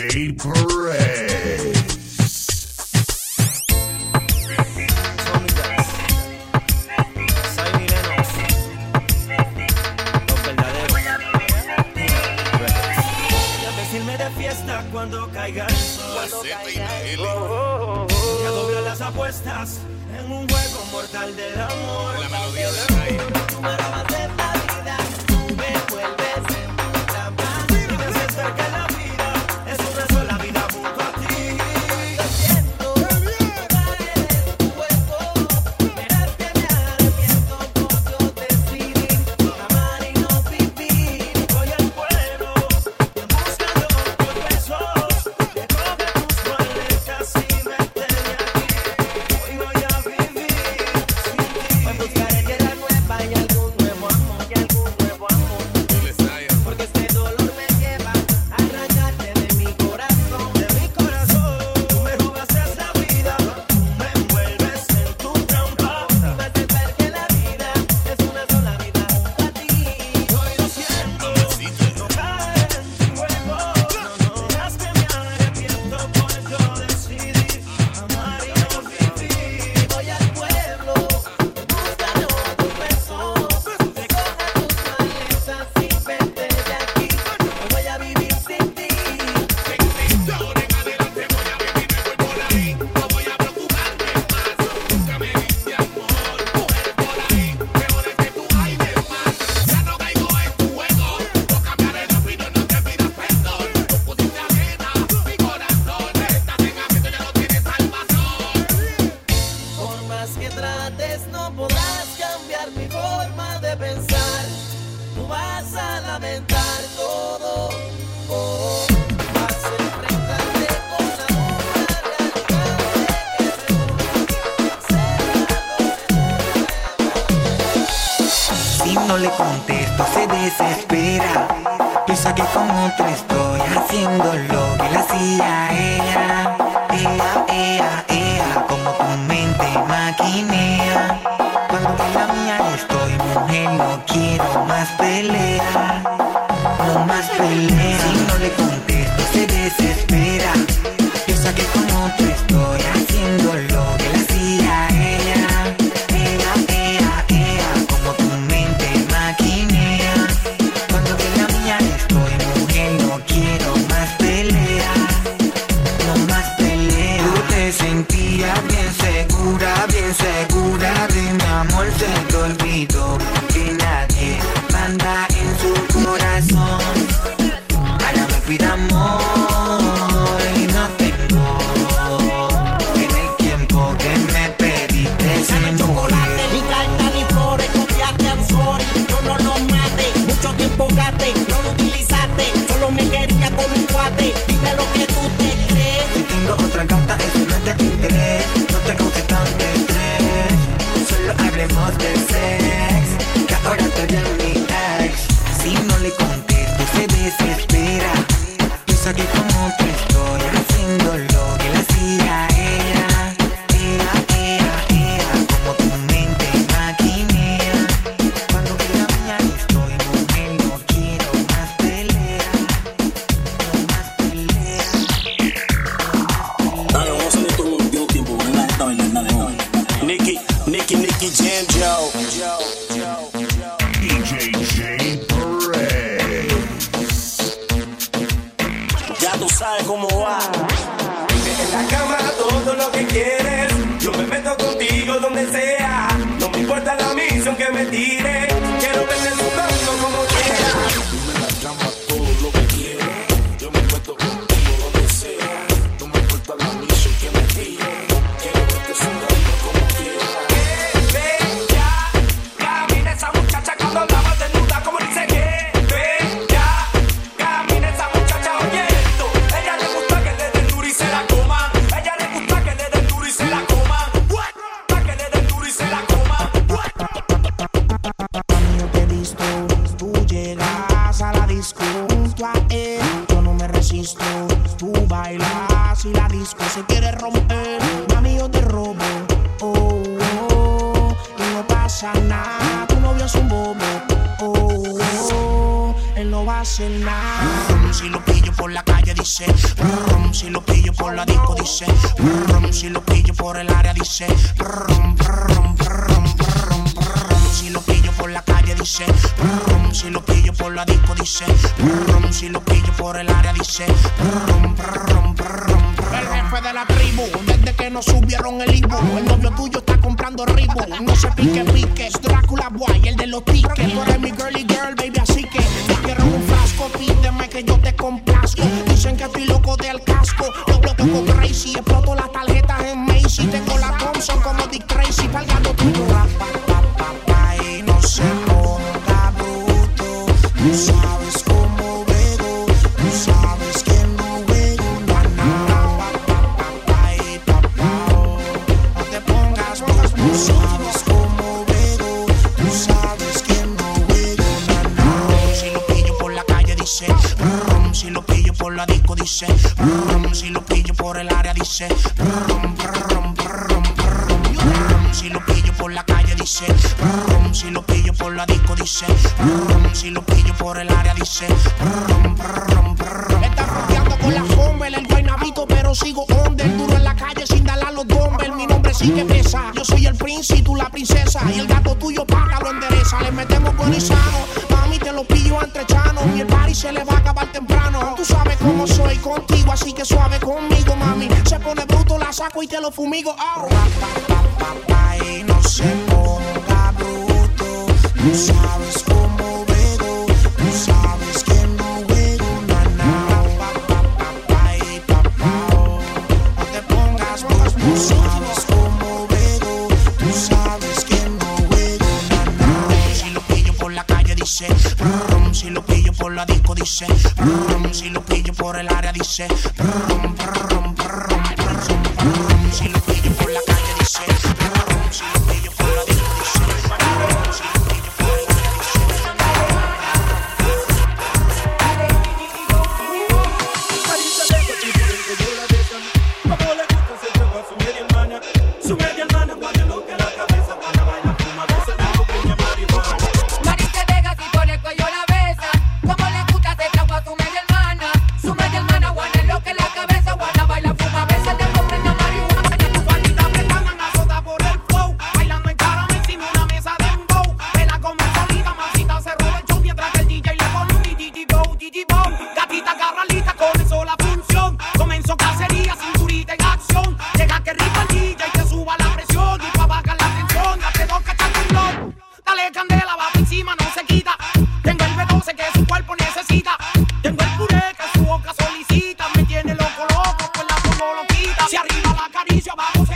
DJ Perez. Cuando caiga las apuestas en un juego mortal del amor. La de la y no le contesto, se desespera. Piensa que con otro estoy haciendo lo que le hacía ella. Ella, ella, ella, como tu mente maquinea. Cuando de la mía estoy, mujer, no quiero más pelea. No más pelea, y no le. Yo no me resisto, tú bailas y la disco se quiere romper. Mami, yo te robo, oh, oh, y no pasa nada. Tu novio es un bobo, oh, oh él no va a hacer nada. Si lo pillo por la calle dice, si lo pillo por la disco dice, si lo pillo por el área dice, dice, brum, si lo pillo por el área dice, brum, brum, brum, El jefe de la tribu, desde que nos subieron el Ibu, el novio tuyo está comprando ribo, no se pique, pique, es Drácula Boy, el de los tickets, tú eres mi girly girl, baby, así que No sabes cómo, pero tú sabes quién mover. Si lo pillo por la calle, dice. Si lo pillo por la disco, dice. Si lo pillo por el área, dice. Si lo pillo por la calle, dice. Si lo pillo por la disco, dice. Si lo pillo por el área, dice. Me está rodeando con la fumble. El buen amigo, pero sigo donde. El duro en la calle sin dalar los bombos. Mi nombre sigue pegando. Prince y tú la princesa. Y el gato tuyo paga, lo endereza. Le metemos con y sano. Mami, te lo pillo entre chanos. Y el party se le va a acabar temprano. Tú sabes cómo soy contigo, así que suave conmigo, mami. Se pone bruto, la saco y te lo fumigo. Oh. No se Brum, si lo pillo por la disco dice. Si lo pillo por el área dice. Si arriba la caricia, vamos